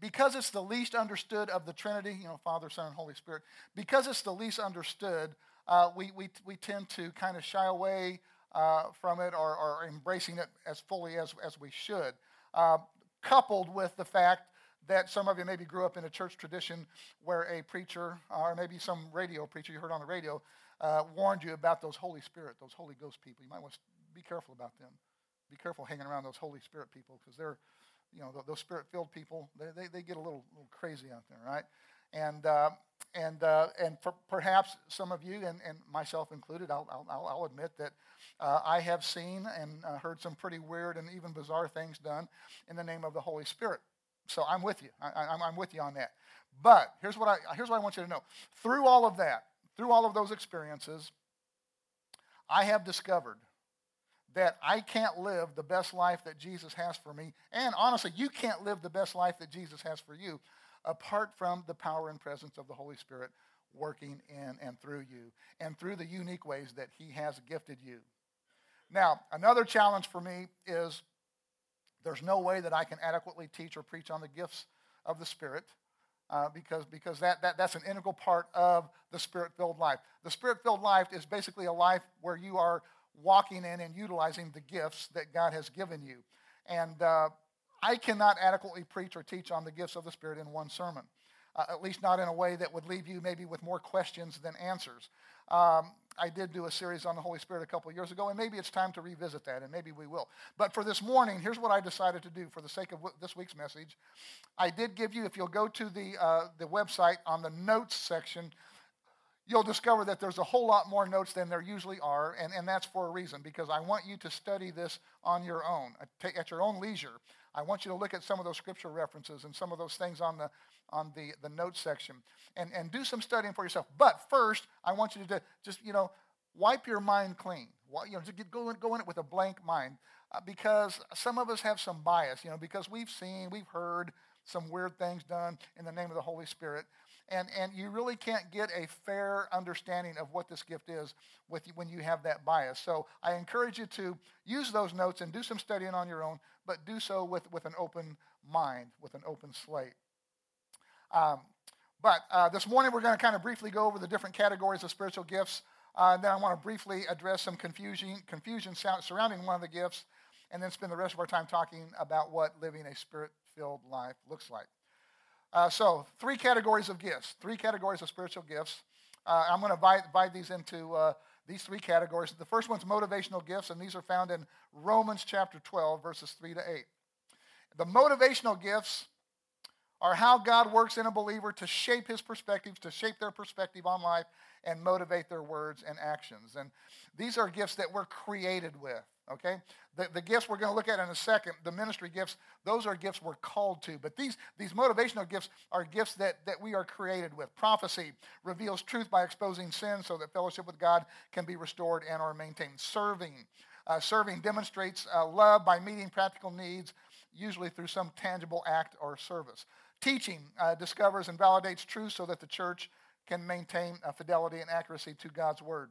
because it's the least understood of the Trinity, you know, Father, Son, and Holy Spirit, because it's the least understood, uh, we, we, we tend to kind of shy away uh, from it or, or, embracing it as fully as, as we should. Uh, coupled with the fact that some of you maybe grew up in a church tradition where a preacher or maybe some radio preacher you heard on the radio uh, warned you about those Holy Spirit, those Holy Ghost people. You might want to be careful about them. Be careful hanging around those Holy Spirit people because they're, you know, those spirit-filled people. They, they, they, get a little, little crazy out there, right? And uh, and uh, and perhaps some of you and, and myself included, I'll, I'll, I'll admit that uh, I have seen and uh, heard some pretty weird and even bizarre things done in the name of the Holy Spirit. So I'm with you. I, am with you on that. But here's what, I, here's what I want you to know. Through all of that, through all of those experiences, I have discovered that I can't live the best life that Jesus has for me. And honestly, you can't live the best life that Jesus has for you apart from the power and presence of the Holy Spirit working in and through you and through the unique ways that He has gifted you. Now, another challenge for me is there's no way that I can adequately teach or preach on the gifts of the Spirit uh, because, because that, that, that's an integral part of the Spirit filled life. The Spirit filled life is basically a life where you are walking in and utilizing the gifts that God has given you. And uh, I cannot adequately preach or teach on the gifts of the Spirit in one sermon, uh, at least not in a way that would leave you maybe with more questions than answers. Um, I did do a series on the Holy Spirit a couple years ago, and maybe it's time to revisit that, and maybe we will. But for this morning, here's what I decided to do for the sake of this week's message. I did give you, if you'll go to the, uh, the website on the notes section, you'll discover that there's a whole lot more notes than there usually are, and, and that's for a reason, because I want you to study this on your own, at your own leisure. I want you to look at some of those scripture references and some of those things on the, on the, the notes section and, and do some studying for yourself. But first, I want you to just, you know, wipe your mind clean. You know, just go, in, go in it with a blank mind uh, because some of us have some bias, you know, because we've seen, we've heard some weird things done in the name of the Holy Spirit. And, and you really can't get a fair understanding of what this gift is with when you have that bias. So I encourage you to use those notes and do some studying on your own, but do so with, with an open mind, with an open slate. Um, but uh, this morning we're going to kind of briefly go over the different categories of spiritual gifts. Uh, then I want to briefly address some confusion, confusion surrounding one of the gifts, and then spend the rest of our time talking about what living a spirit filled life looks like. Uh, so, three categories of gifts, three categories of spiritual gifts. Uh, I'm going to divide, divide, these into uh, these three categories. The first one's motivational gifts, and these are found in Romans chapter 12, verses 3 to 8. The motivational gifts are how God works in a believer to shape his perspectives, to shape their perspective on life, and motivate their words and actions. And these are gifts that we're created with. Okay? The, the gifts we're going to look at in a second, the ministry gifts, those are gifts we're called to. But these, these motivational gifts are gifts that, that we are created with. Prophecy reveals truth by exposing sin so that fellowship with God can be restored and or maintained. Serving. Uh, serving demonstrates uh, love by meeting practical needs, usually through some tangible act or service. Teaching uh, discovers and validates truth so that the church can maintain uh, fidelity and accuracy to God's word.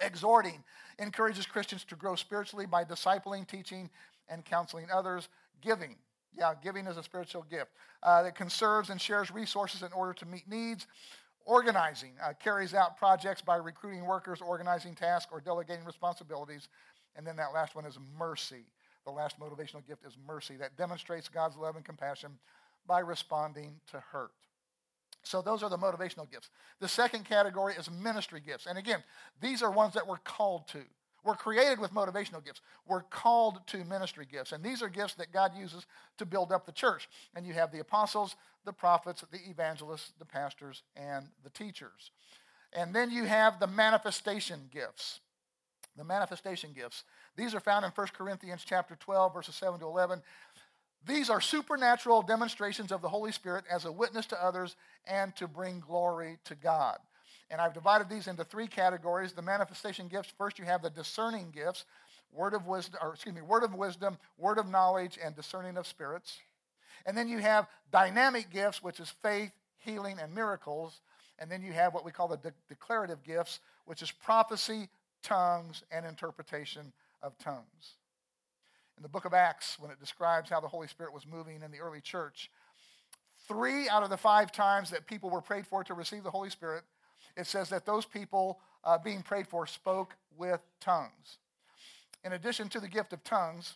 Exhorting encourages Christians to grow spiritually by discipling, teaching, and counseling others. Giving, yeah, giving is a spiritual gift uh, that conserves and shares resources in order to meet needs. Organizing uh, carries out projects by recruiting workers, organizing tasks, or delegating responsibilities. And then that last one is mercy. The last motivational gift is mercy that demonstrates God's love and compassion by responding to hurt. So those are the motivational gifts. The second category is ministry gifts. And again, these are ones that we're called to. We're created with motivational gifts. We're called to ministry gifts. And these are gifts that God uses to build up the church. And you have the apostles, the prophets, the evangelists, the pastors, and the teachers. And then you have the manifestation gifts. The manifestation gifts. These are found in 1 Corinthians chapter 12, verses 7 to 11. These are supernatural demonstrations of the Holy Spirit as a witness to others and to bring glory to God. And I've divided these into three categories. The manifestation gifts, first you have the discerning gifts, word of wisdom, or excuse me, word of wisdom, word of knowledge, and discerning of spirits. And then you have dynamic gifts, which is faith, healing, and miracles. And then you have what we call the de- declarative gifts, which is prophecy, tongues, and interpretation of tongues in the book of Acts when it describes how the Holy Spirit was moving in the early church. Three out of the five times that people were prayed for to receive the Holy Spirit, it says that those people uh, being prayed for spoke with tongues. In addition to the gift of tongues,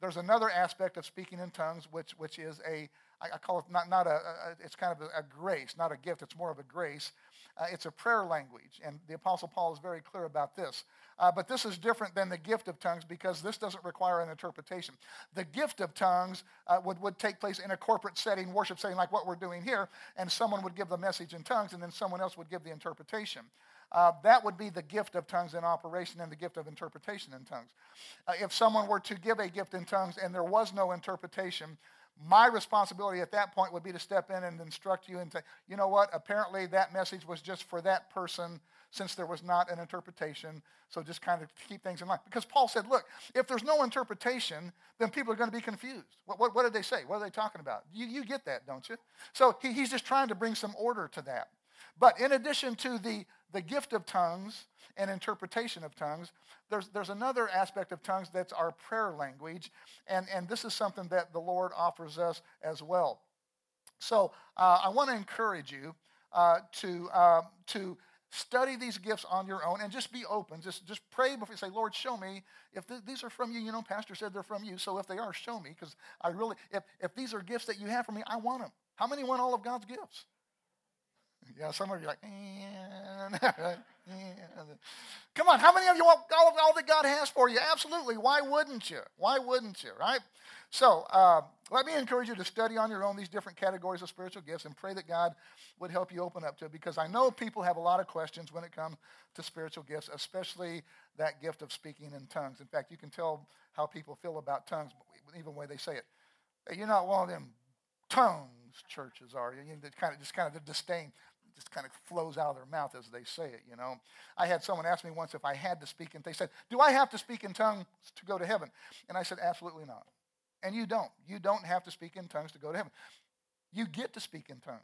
there's another aspect of speaking in tongues, which, which is a, I call it not, not a, a it's kind of a, a, grace, not a gift, it's more of a grace. Uh, it's a prayer language, and the Apostle Paul is very clear about this. Uh, but this is different than the gift of tongues because this doesn't require an interpretation. The gift of tongues uh, would, would take place in a corporate setting, worship setting, like what we're doing here, and someone would give the message in tongues, and then someone else would give the interpretation. Uh, that would be the gift of tongues in operation and the gift of interpretation in tongues. Uh, if someone were to give a gift in tongues and there was no interpretation, my responsibility at that point would be to step in and instruct you and say, you know what, apparently that message was just for that person since there was not an interpretation. So just kind of keep things in mind. Because Paul said, look, if there's no interpretation, then people are going to be confused. What, what, what did they say? What are they talking about? You, you get that, don't you? So he, he's just trying to bring some order to that. But in addition to the, the gift of tongues and interpretation of tongues, there's, there's another aspect of tongues that's our prayer language. And, and this is something that the Lord offers us as well. So uh, I want to encourage you uh, to, uh, to Study these gifts on your own and just be open. Just, just pray before you say, Lord, show me. If th- these are from you, you know, Pastor said they're from you. So if they are, show me. Because I really, if, if these are gifts that you have for me, I want them. How many want all of God's gifts? Yeah, some of you are like, eh, come on, how many of you want all, of, all that God has for you? Absolutely. Why wouldn't you? Why wouldn't you, right? So uh, let me encourage you to study on your own these different categories of spiritual gifts and pray that God would help you open up to it because I know people have a lot of questions when it comes to spiritual gifts, especially that gift of speaking in tongues. In fact, you can tell how people feel about tongues, even the way they say it. You're not one of them tongues churches are. You know, kind of just kind of the disdain just kind of flows out of their mouth as they say it, you know. I had someone ask me once if I had to speak, and they said, Do I have to speak in tongues to go to heaven? And I said, Absolutely not. And you don't. You don't have to speak in tongues to go to heaven. You get to speak in tongues.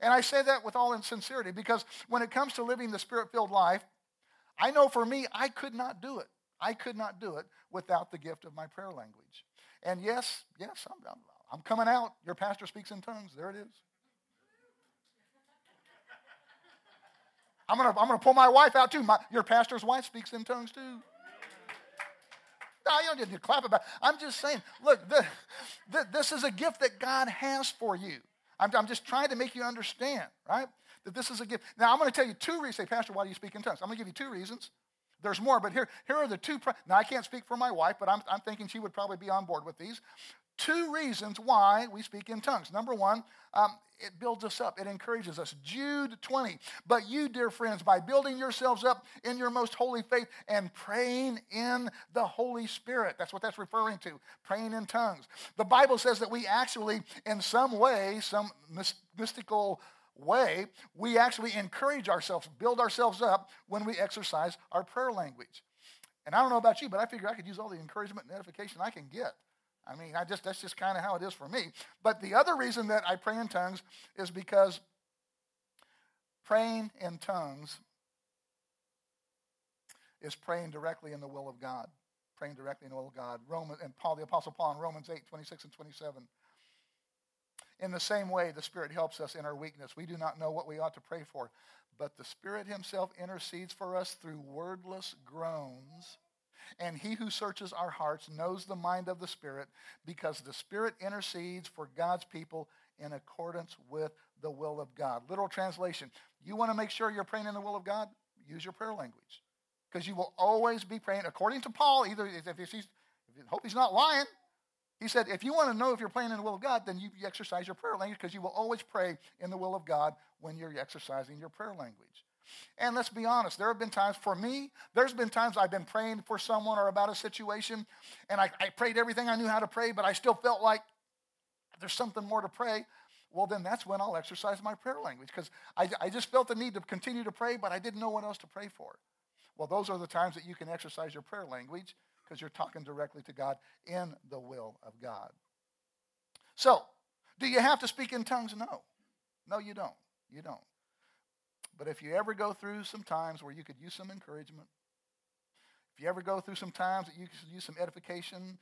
And I say that with all sincerity because when it comes to living the spirit filled life, I know for me, I could not do it. I could not do it without the gift of my prayer language. And yes, yes, I'm, I'm, I'm coming out. Your pastor speaks in tongues. There it is. I'm going to I'm gonna pull my wife out too. My, your pastor's wife speaks in tongues too. No, you don't need to clap about it. I'm just saying, look, the, the, this is a gift that God has for you. I'm, I'm, just trying to make you understand, right? That this is a gift. Now, I'm going to tell you two reasons. Say, Pastor, why do you speak in tongues? I'm going to give you two reasons. There's more, but here, here are the two. now, I can't speak for my wife, but I'm, I'm thinking she would probably be on board with these two reasons why we speak in tongues. Number one, um, it builds us up, it encourages us. Jude 20. But you, dear friends, by building yourselves up in your most holy faith and praying in the Holy Spirit. That's what that's referring to, praying in tongues. The Bible says that we actually, in some way, some mystical way, we actually encourage ourselves, build ourselves up when we exercise our prayer language. And I don't know about you, but I figure I could use all the encouragement and edification I can get I mean, I just that's just kind of how it is for me. But the other reason that I pray in tongues is because praying in tongues is praying directly in the will of God. Praying directly in the will of God. Roman and Paul, the Apostle Paul in Romans 8, 26 and 27. In the same way, the Spirit helps us in our weakness. We do not know what we ought to pray for, but the Spirit Himself intercedes for us through wordless groans and he who searches our hearts knows the mind of the Spirit because the Spirit intercedes for God's people in accordance with the will of God. Literal translation you want to make sure you're praying in the will of God? Use your prayer language. Because you will always be praying, according to Paul, either if he's, hope he's not lying. He said, if you want to know if you're praying in the will of God, then you exercise your prayer language because you will always pray in the will of God when you're exercising your prayer language. And let's be honest, there have been times for me, there's been times I've been praying for someone or about a situation, and I, I prayed everything I knew how to pray, but I still felt like there's something more to pray. Well, then that's when I'll exercise my prayer language because I, I just felt the need to continue to pray, but I didn't know what else to pray for. Well, those are the times that you can exercise your prayer language because you're talking directly to God in the will of God. So, do you have to speak in tongues? No. No, you don't. You don't. But if you ever go through some times where you could use some encouragement, if you ever go through some times that you could use some edification,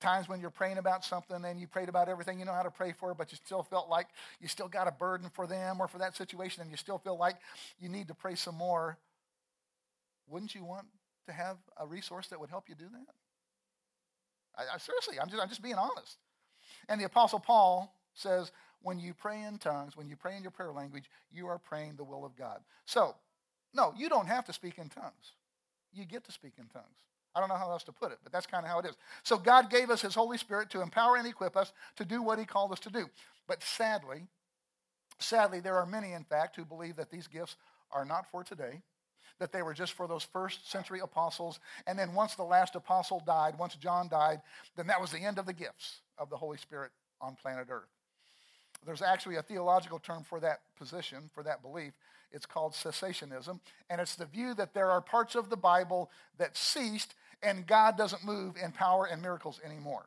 times when you're praying about something and you prayed about everything you know how to pray for, but you still felt like you still got a burden for them or for that situation and you still feel like you need to pray some more, wouldn't you want to have a resource that would help you do that? I, I, seriously, I'm just, I'm just being honest. And the Apostle Paul says, when you pray in tongues, when you pray in your prayer language, you are praying the will of God. So, no, you don't have to speak in tongues. You get to speak in tongues. I don't know how else to put it, but that's kind of how it is. So God gave us his Holy Spirit to empower and equip us to do what he called us to do. But sadly, sadly, there are many, in fact, who believe that these gifts are not for today, that they were just for those first century apostles. And then once the last apostle died, once John died, then that was the end of the gifts of the Holy Spirit on planet Earth. There's actually a theological term for that position, for that belief. It's called cessationism. And it's the view that there are parts of the Bible that ceased and God doesn't move in power and miracles anymore.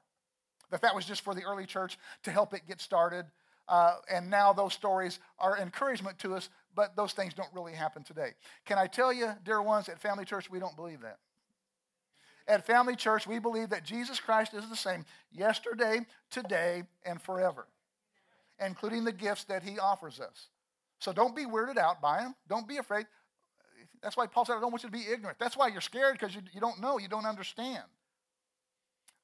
That that was just for the early church to help it get started. Uh, and now those stories are encouragement to us, but those things don't really happen today. Can I tell you, dear ones, at Family Church, we don't believe that. At Family Church, we believe that Jesus Christ is the same yesterday, today, and forever, including the gifts that he offers us. So don't be weirded out by him. Don't be afraid. That's why Paul said, I don't want you to be ignorant. That's why you're scared because you, you don't know, you don't understand.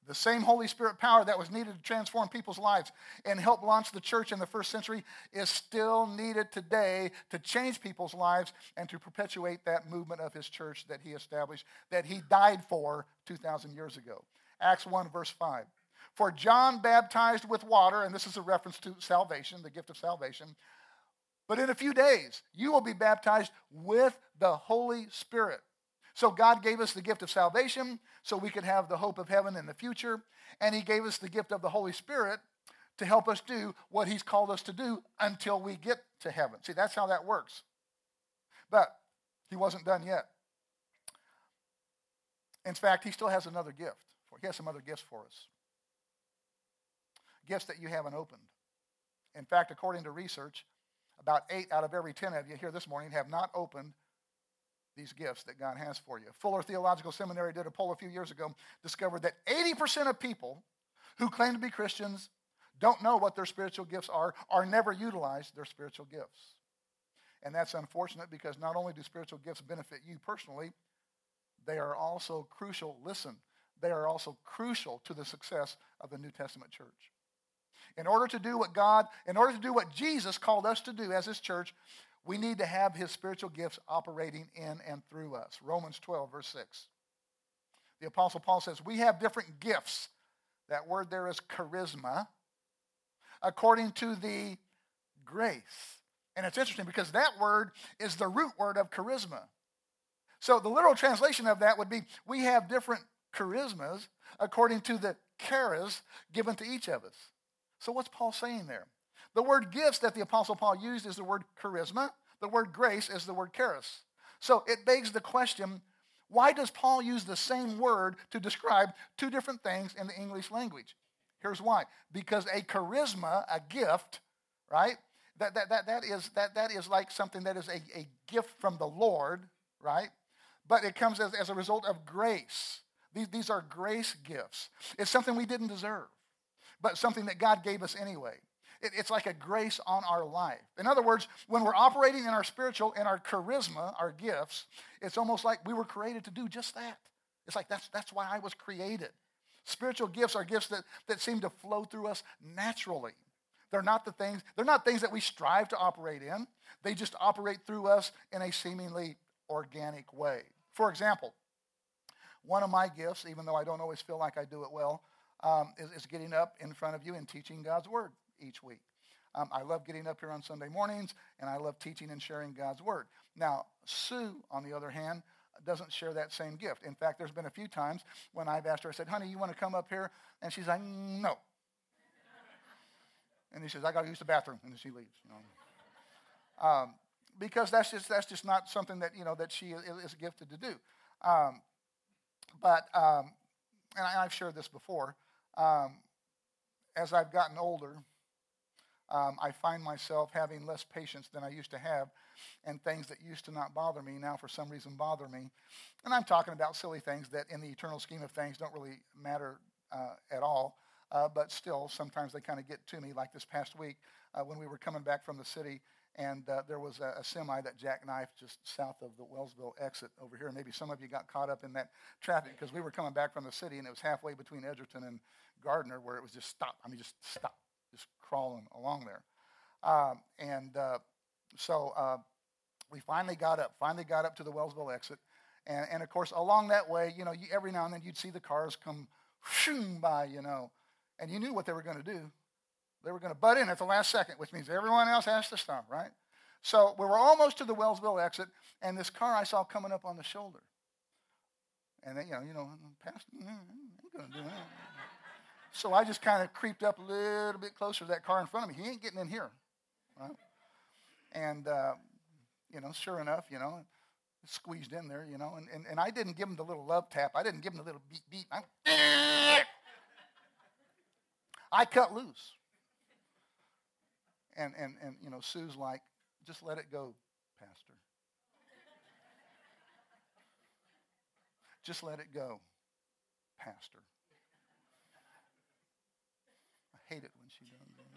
The same Holy Spirit power that was needed to transform people's lives and help launch the church in the first century is still needed today to change people's lives and to perpetuate that movement of his church that he established, that he died for 2,000 years ago. Acts 1, verse 5. For John baptized with water, and this is a reference to salvation, the gift of salvation, but in a few days, you will be baptized with the Holy Spirit. So God gave us the gift of salvation so we could have the hope of heaven in the future. And He gave us the gift of the Holy Spirit to help us do what He's called us to do until we get to heaven. See, that's how that works. But He wasn't done yet. In fact, He still has another gift. He has some other gifts for us. Gifts that you haven't opened. In fact, according to research, about eight out of every ten of you here this morning have not opened these gifts that God has for you. Fuller Theological Seminary did a poll a few years ago, discovered that 80% of people who claim to be Christians don't know what their spiritual gifts are, or never utilize their spiritual gifts. And that's unfortunate because not only do spiritual gifts benefit you personally, they are also crucial, listen, they are also crucial to the success of the New Testament church. In order to do what God, in order to do what Jesus called us to do as his church, we need to have his spiritual gifts operating in and through us. Romans 12, verse 6. The Apostle Paul says, We have different gifts. That word there is charisma, according to the grace. And it's interesting because that word is the root word of charisma. So the literal translation of that would be we have different charismas according to the charis given to each of us. So what's Paul saying there? The word gifts that the Apostle Paul used is the word charisma. The word grace is the word charis. So it begs the question why does Paul use the same word to describe two different things in the English language? Here's why. Because a charisma, a gift, right? That, that, that, that, is, that, that is like something that is a, a gift from the Lord, right? But it comes as, as a result of grace. These, these are grace gifts. It's something we didn't deserve, but something that God gave us anyway. It, it's like a grace on our life. In other words, when we're operating in our spiritual, in our charisma, our gifts, it's almost like we were created to do just that. It's like that's, that's why I was created. Spiritual gifts are gifts that, that seem to flow through us naturally. They're not the things, they're not things that we strive to operate in. They just operate through us in a seemingly organic way. For example, one of my gifts, even though I don't always feel like I do it well, um, is, is getting up in front of you and teaching God's word each week. Um, I love getting up here on Sunday mornings, and I love teaching and sharing God's word. Now, Sue, on the other hand, doesn't share that same gift. In fact, there's been a few times when I've asked her, I said, honey, you want to come up here? And she's like, no. And he says, I got to use the bathroom. And then she leaves. You know. Um, because that's just, that's just not something that, you know, that she is gifted to do. Um, but, um, and I, have shared this before, um, as I've gotten older, um, I find myself having less patience than I used to have, and things that used to not bother me now for some reason bother me. And I'm talking about silly things that, in the eternal scheme of things, don't really matter uh, at all. Uh, but still, sometimes they kind of get to me. Like this past week, uh, when we were coming back from the city, and uh, there was a, a, semi that jackknifed just south of the Wellsville exit over here. Maybe some of you got caught up in that traffic because we were coming back from the city, and it was halfway between Edgerton and Gardner where it was just stop. I mean, just stop, just crawling along there. Um, and uh, so uh, we finally got up, finally got up to the Wellsville exit. And, and of course, along that way, you know, you, every now and then you'd see the cars come by, you know, and you knew what they were going to do. They were going to butt in at the last second, which means everyone else has to stop, right? So we were almost to the Wellsville exit, and this car I saw coming up on the shoulder. And then, you know, you know, ain't going to do that. So I just kind of creeped up a little bit closer to that car in front of me. He ain't getting in here, right? And, uh, you know, sure enough, you know, squeezed in there, you know, and, and, and I didn't give him the little love tap. I didn't give him the little beep beep. I'm, I cut loose. And, and, and, you know, Sue's like, just let it go, Pastor. just let it go, Pastor. I hate it when she does that.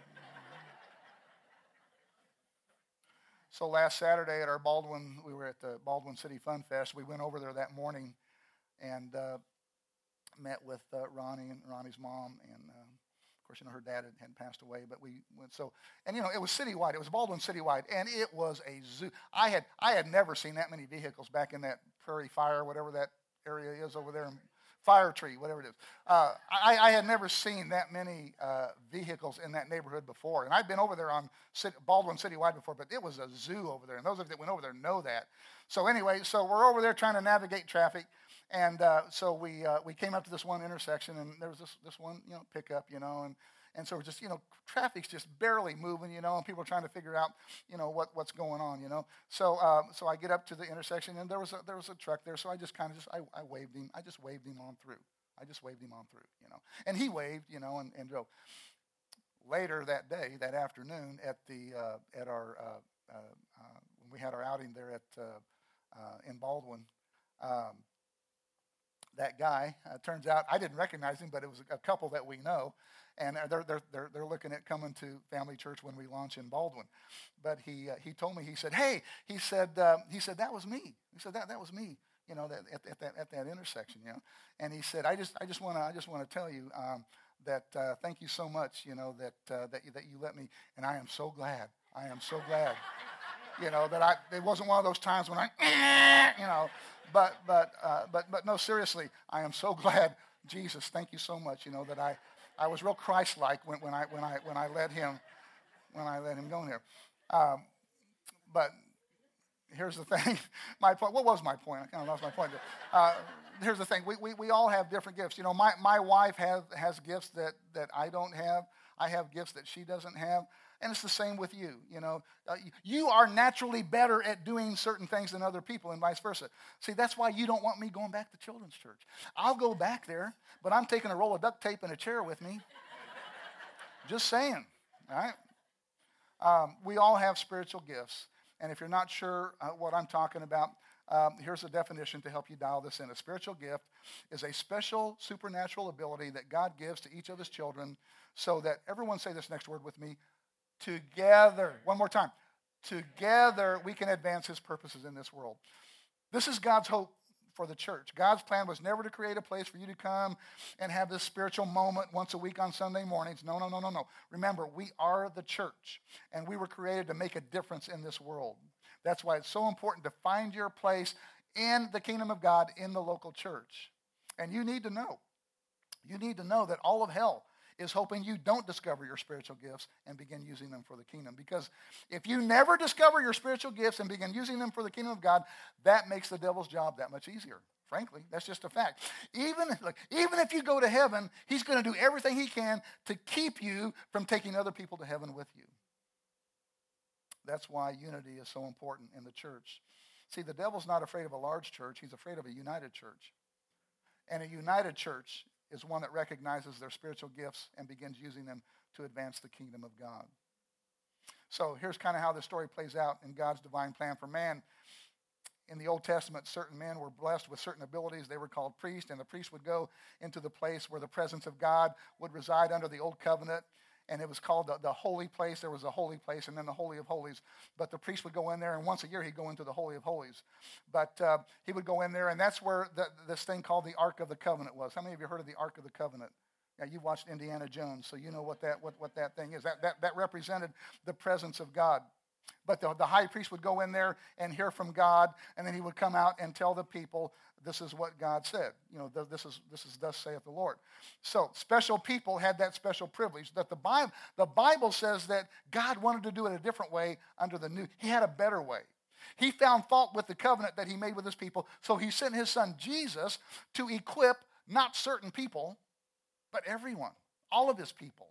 So last Saturday at our Baldwin, we were at the Baldwin City Fun Fest. We went over there that morning and uh, met with uh, Ronnie and Ronnie's mom and uh, course, you know, her dad had, had, passed away, but we went so, and you know, it was citywide. It was Baldwin citywide, and it was a zoo. I had I had never seen that many vehicles back in that Prairie Fire, whatever that area is over there, Fire Tree, whatever it is. Uh, I, I, had never seen that many uh, vehicles in that neighborhood before, and I've been over there on Baldwin citywide before, but it was a zoo over there, and those of you that went over there know that. So anyway, so we're over there trying to navigate traffic. And uh, so we, uh, we came up to this one intersection, and there was this, this one, you know, pickup, you know, and, and so we're just, you know, traffic's just barely moving, you know, and people are trying to figure out, you know, what, what's going on, you know. So, um, so I get up to the intersection, and there was a, there was a truck there, so I just kind of just, I, I waved him, I just waved him on through. I just waved him on through, you know. And he waved, you know, and, and drove. Later that day, that afternoon, at the uh, at our uh, uh, uh when we had our outing there at uh, uh, in Baldwin, um, that guy. Uh, turns out I didn't recognize him, but it was a couple that we know. And they're, they're, they're, they're looking at coming to Family Church when we launch in Baldwin. But he, uh, he told me, he said, hey, he said, uh, he said, that was me. He said, that, that was me, you know, that, at, at, that, at that intersection, you know. And he said, I just, I just want to I just wanna tell you um, that uh, thank you so much, you know, that, uh, that, you, that you let me. And I am so glad. I am so glad. you know, that I, it wasn't one of those times when I, you know, but, but, uh, but, but no, seriously, I am so glad, Jesus, thank you so much, you know, that I, I was real Christ-like when, when, I, when, I, when I let him, when I let him go in here. Um, but here's the thing. My point, what was my point? I kind of lost my point. Uh, here's the thing. We, we, we all have different gifts. You know, my, my wife has, has gifts that, that I don't have. I have gifts that she doesn't have. And it's the same with you. You know, uh, you are naturally better at doing certain things than other people, and vice versa. See, that's why you don't want me going back to children's church. I'll go back there, but I'm taking a roll of duct tape and a chair with me. Just saying, all right? Um, we all have spiritual gifts, and if you're not sure uh, what I'm talking about, um, here's a definition to help you dial this in. A spiritual gift is a special supernatural ability that God gives to each of his children so that everyone say this next word with me Together, one more time. Together, we can advance his purposes in this world. This is God's hope for the church. God's plan was never to create a place for you to come and have this spiritual moment once a week on Sunday mornings. No, no, no, no, no. Remember, we are the church, and we were created to make a difference in this world. That's why it's so important to find your place in the kingdom of God in the local church. And you need to know. You need to know that all of hell is hoping you don't discover your spiritual gifts and begin using them for the kingdom. Because if you never discover your spiritual gifts and begin using them for the kingdom of God, that makes the devil's job that much easier. Frankly, that's just a fact. Even, look, even if you go to heaven, he's going to do everything he can to keep you from taking other people to heaven with you. That's why unity is so important in the church. See, the devil's not afraid of a large church, he's afraid of a united church. And a united church is one that recognizes their spiritual gifts and begins using them to advance the kingdom of God. So here's kind of how the story plays out in God's divine plan for man in the Old Testament, certain men were blessed with certain abilities. They were called priests, and the priest would go into the place where the presence of God would reside under the Old Covenant. And it was called the, the holy place. There was a holy place and then the Holy of Holies. But the priest would go in there, and once a year he'd go into the Holy of Holies. But uh, he would go in there, and that's where the, this thing called the Ark of the Covenant was. How many of you heard of the Ark of the Covenant? Yeah, you watched Indiana Jones, so you know what that, what, what that thing is. That, that, that represented the presence of God. But the, the high priest would go in there and hear from God, and then he would come out and tell the people, this is what God said. You know, this is, this is thus saith the Lord. So special people had that special privilege. That the Bible, the Bible says that God wanted to do it a different way under the new. He had a better way. He found fault with the covenant that he made with his people, so he sent his son Jesus to equip not certain people, but everyone, all of his people,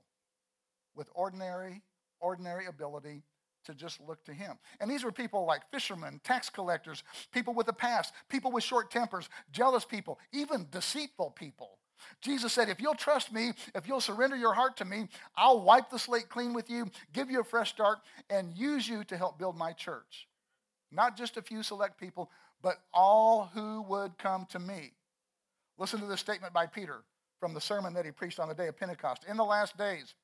with ordinary, ordinary ability to just look to him. And these were people like fishermen, tax collectors, people with a past, people with short tempers, jealous people, even deceitful people. Jesus said, If you'll trust me, if you'll surrender your heart to me, I'll wipe the slate clean with you, give you a fresh start, and use you to help build my church. Not just a few select people, but all who would come to me. Listen to this statement by Peter from the sermon that he preached on the day of Pentecost. In the last days,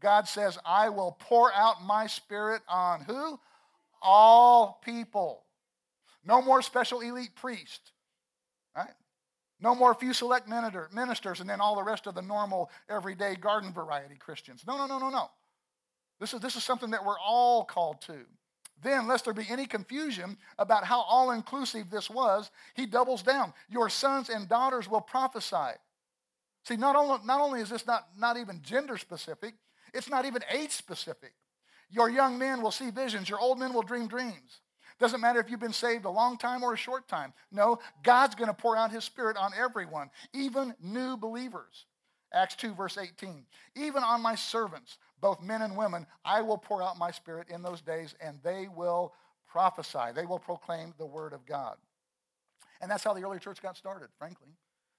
God says, I will pour out my spirit on who? All people. No more special elite priest. Right? No more few select ministers and then all the rest of the normal, everyday garden variety Christians. No, no, no, no, no. This is, this is something that we're all called to. Then, lest there be any confusion about how all inclusive this was, he doubles down. Your sons and daughters will prophesy. See, not only, not only is this not, not even gender specific, it's not even age specific. Your young men will see visions, your old men will dream dreams. Doesn't matter if you've been saved a long time or a short time. No, God's going to pour out his spirit on everyone, even new believers. Acts 2, verse 18. Even on my servants, both men and women, I will pour out my spirit in those days, and they will prophesy. They will proclaim the word of God. And that's how the early church got started, frankly.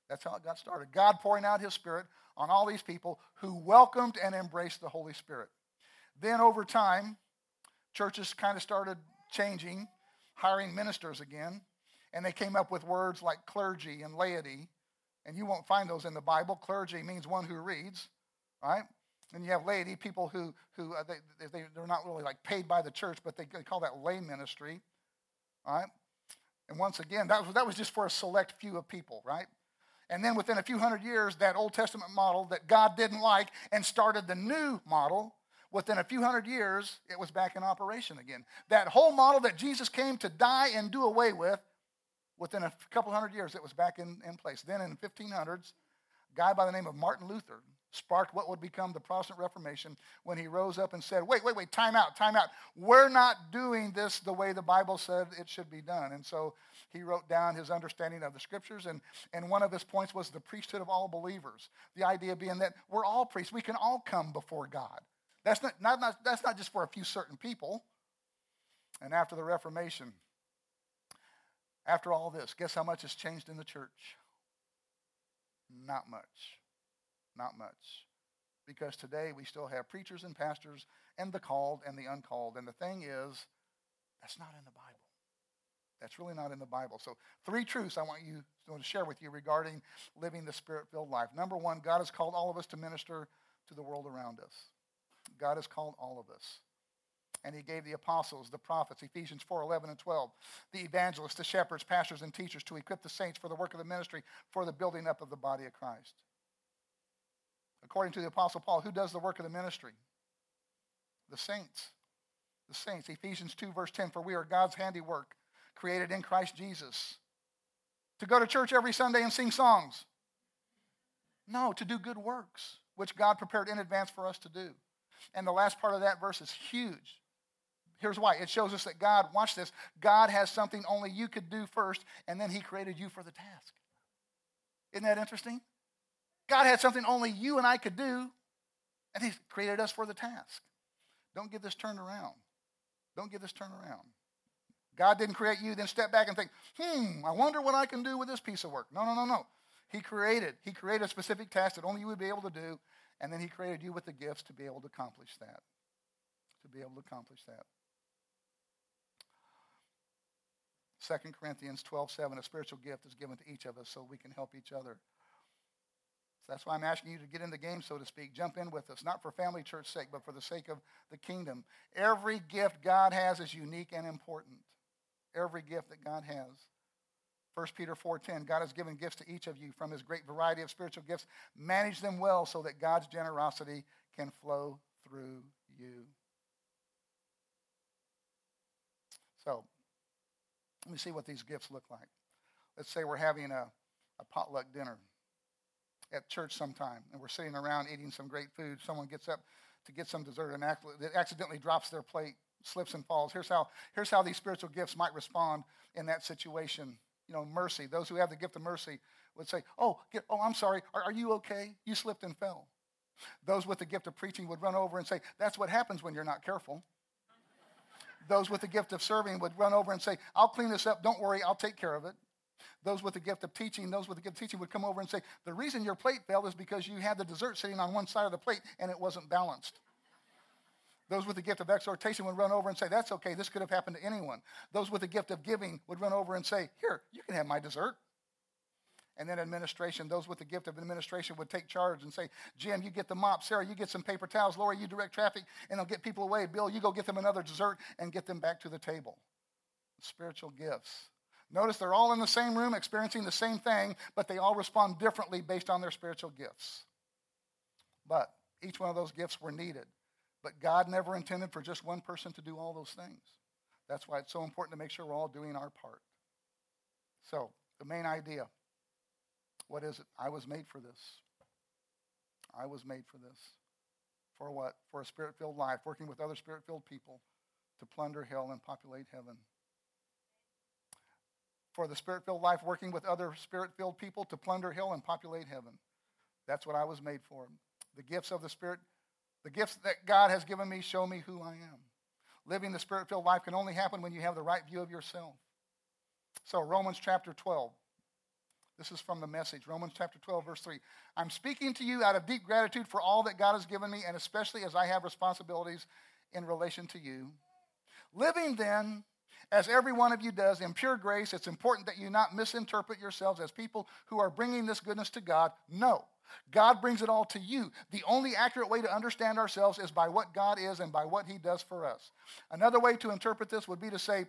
That's how it got started. God pouring out his spirit on all these people who welcomed and embraced the Holy Spirit. Then over time, churches kind of started changing, hiring ministers again, and they came up with words like clergy and laity. And you won't find those in the Bible. Clergy means one who reads, right? And you have laity, people who, who uh, they, they, they're not really like paid by the church, but they, they call that lay ministry, right? And once again, that was, that was just for a select few of people, right? And then within a few hundred years, that Old Testament model that God didn't like and started the new model, within a few hundred years, it was back in operation again. That whole model that Jesus came to die and do away with, within a couple hundred years, it was back in, in place. Then in the 1500s, a guy by the name of Martin Luther sparked what would become the Protestant Reformation when he rose up and said, Wait, wait, wait, time out, time out. We're not doing this the way the Bible said it should be done. And so he wrote down his understanding of the scriptures, and, and one of his points was the priesthood of all believers. The idea being that we're all priests, we can all come before God. That's not, not, not, that's not just for a few certain people. And after the Reformation, after all this, guess how much has changed in the church? Not much. Not much. Because today we still have preachers and pastors and the called and the uncalled. And the thing is, that's not in the Bible. That's really not in the Bible. So, three truths I want you to share with you regarding living the spirit filled life. Number one, God has called all of us to minister to the world around us. God has called all of us. And he gave the apostles, the prophets, Ephesians 4 11 and 12, the evangelists, the shepherds, pastors, and teachers to equip the saints for the work of the ministry, for the building up of the body of Christ. According to the Apostle Paul, who does the work of the ministry? The saints. The saints. Ephesians 2, verse 10 For we are God's handiwork, created in Christ Jesus. To go to church every Sunday and sing songs. No, to do good works. which God prepared in advance for us to do. And the last part of that verse is huge. Here's why it shows us that God, watch this, God has something only you could do first, and then He created you for the task. Isn't that interesting? God had something only you and I could do, and He created us for the task. Don't get this turned around. Don't get this turned around. God didn't create you, then step back and think, hmm, I wonder what I can do with this piece of work. No, no, no, no. He created. He created a specific task that only you would be able to do, and then he created you with the gifts to be able to accomplish that. To be able to accomplish that. 2 Corinthians 12, 7, a spiritual gift is given to each of us so we can help each other. So that's why I'm asking you to get in the game, so to speak. Jump in with us, not for family church sake, but for the sake of the kingdom. Every gift God has is unique and important. Every gift that God has. 1 Peter 4:10 God has given gifts to each of you from his great variety of spiritual gifts. Manage them well so that God's generosity can flow through you. So let me see what these gifts look like. Let's say we're having a, a potluck dinner at church sometime and we're sitting around eating some great food. Someone gets up to get some dessert and accidentally drops their plate slips and falls here's how here's how these spiritual gifts might respond in that situation you know, mercy. Those who have the gift of mercy would say, Oh, get, oh I'm sorry. Are, are you okay? You slipped and fell. Those with the gift of preaching would run over and say, That's what happens when you're not careful. Those with the gift of serving would run over and say, I'll clean this up. Don't worry. I'll take care of it. Those with the gift of teaching, those with the gift of teaching would come over and say, The reason your plate fell is because you had the dessert sitting on one side of the plate and it wasn't balanced. Those with the gift of exhortation would run over and say, That's okay, this could have happened to anyone. Those with the gift of giving would run over and say, Here, you can have my dessert. And then administration, those with the gift of administration would take charge and say, Jim, you get the mop. Sarah, you get some paper towels. Laura, you direct traffic, and they'll get people away. Bill, you go get them another dessert and get them back to the table. Spiritual gifts. Notice they're all in the same room experiencing the same thing, but they all respond differently based on their spiritual gifts. But each one of those gifts were needed. But God never intended for just one person to do all those things. That's why it's so important to make sure we're all doing our part. So, the main idea what is it? I was made for this. I was made for this. For what? For a spirit filled life, working with other spirit filled people to plunder hell and populate heaven. For the spirit filled life, working with other spirit filled people to plunder hell and populate heaven. That's what I was made for. The gifts of the Spirit the gifts that God has given me show me who I am. Living the spirit filled life can only happen when you have the right view of yourself. So, Romans chapter 12. This is from the message, Romans chapter 12, verse 3. I'm speaking to you out of deep gratitude for all that God has given me, and especially as I have responsibilities in relation to you. Living then, as every one of you does, in pure grace, it's important that you not misinterpret yourselves as people who are bringing this goodness to God. No. God brings it all to you. The only accurate way to understand ourselves is by what God is and by what He does for us. Another way to interpret this would be to say,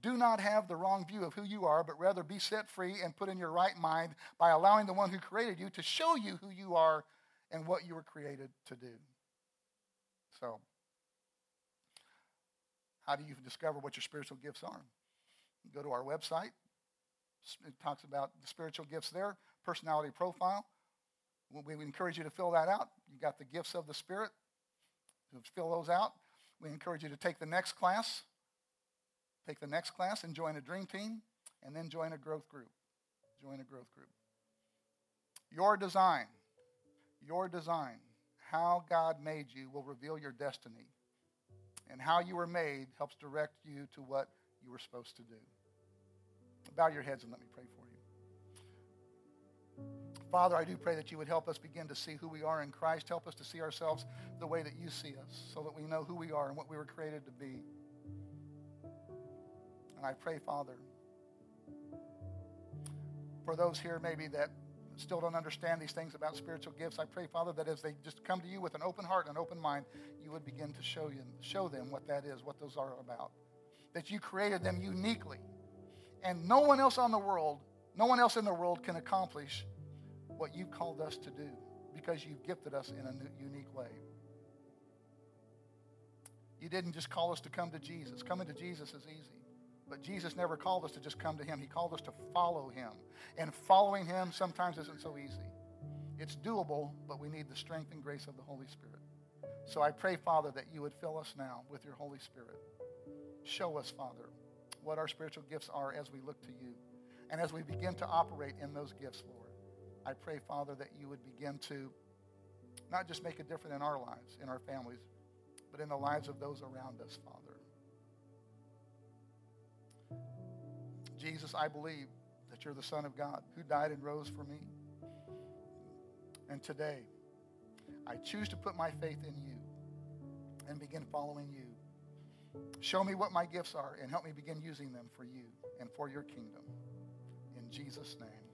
do not have the wrong view of who you are, but rather be set free and put in your right mind by allowing the one who created you to show you who you are and what you were created to do. So, how do you discover what your spiritual gifts are? Go to our website. It talks about the spiritual gifts there, personality profile. We encourage you to fill that out. You got the gifts of the Spirit. To fill those out. We encourage you to take the next class. Take the next class and join a dream team, and then join a growth group. Join a growth group. Your design, your design, how God made you will reveal your destiny. And how you were made helps direct you to what you were supposed to do. Bow your heads and let me pray for you. Father, I do pray that you would help us begin to see who we are in Christ. Help us to see ourselves the way that you see us so that we know who we are and what we were created to be. And I pray, Father, for those here maybe that still don't understand these things about spiritual gifts, I pray, Father, that as they just come to you with an open heart and an open mind, you would begin to show you show them what that is, what those are about. That you created them uniquely. And no one else on the world, no one else in the world can accomplish what you've called us to do because you've gifted us in a unique way. You didn't just call us to come to Jesus. Coming to Jesus is easy. But Jesus never called us to just come to him. He called us to follow him. And following him sometimes isn't so easy. It's doable, but we need the strength and grace of the Holy Spirit. So I pray, Father, that you would fill us now with your Holy Spirit. Show us, Father, what our spiritual gifts are as we look to you. And as we begin to operate in those gifts, Lord, I pray, Father, that you would begin to not just make a difference in our lives, in our families, but in the lives of those around us, Father. Jesus, I believe that you're the Son of God who died and rose for me. And today, I choose to put my faith in you and begin following you. Show me what my gifts are and help me begin using them for you and for your kingdom. In Jesus' name.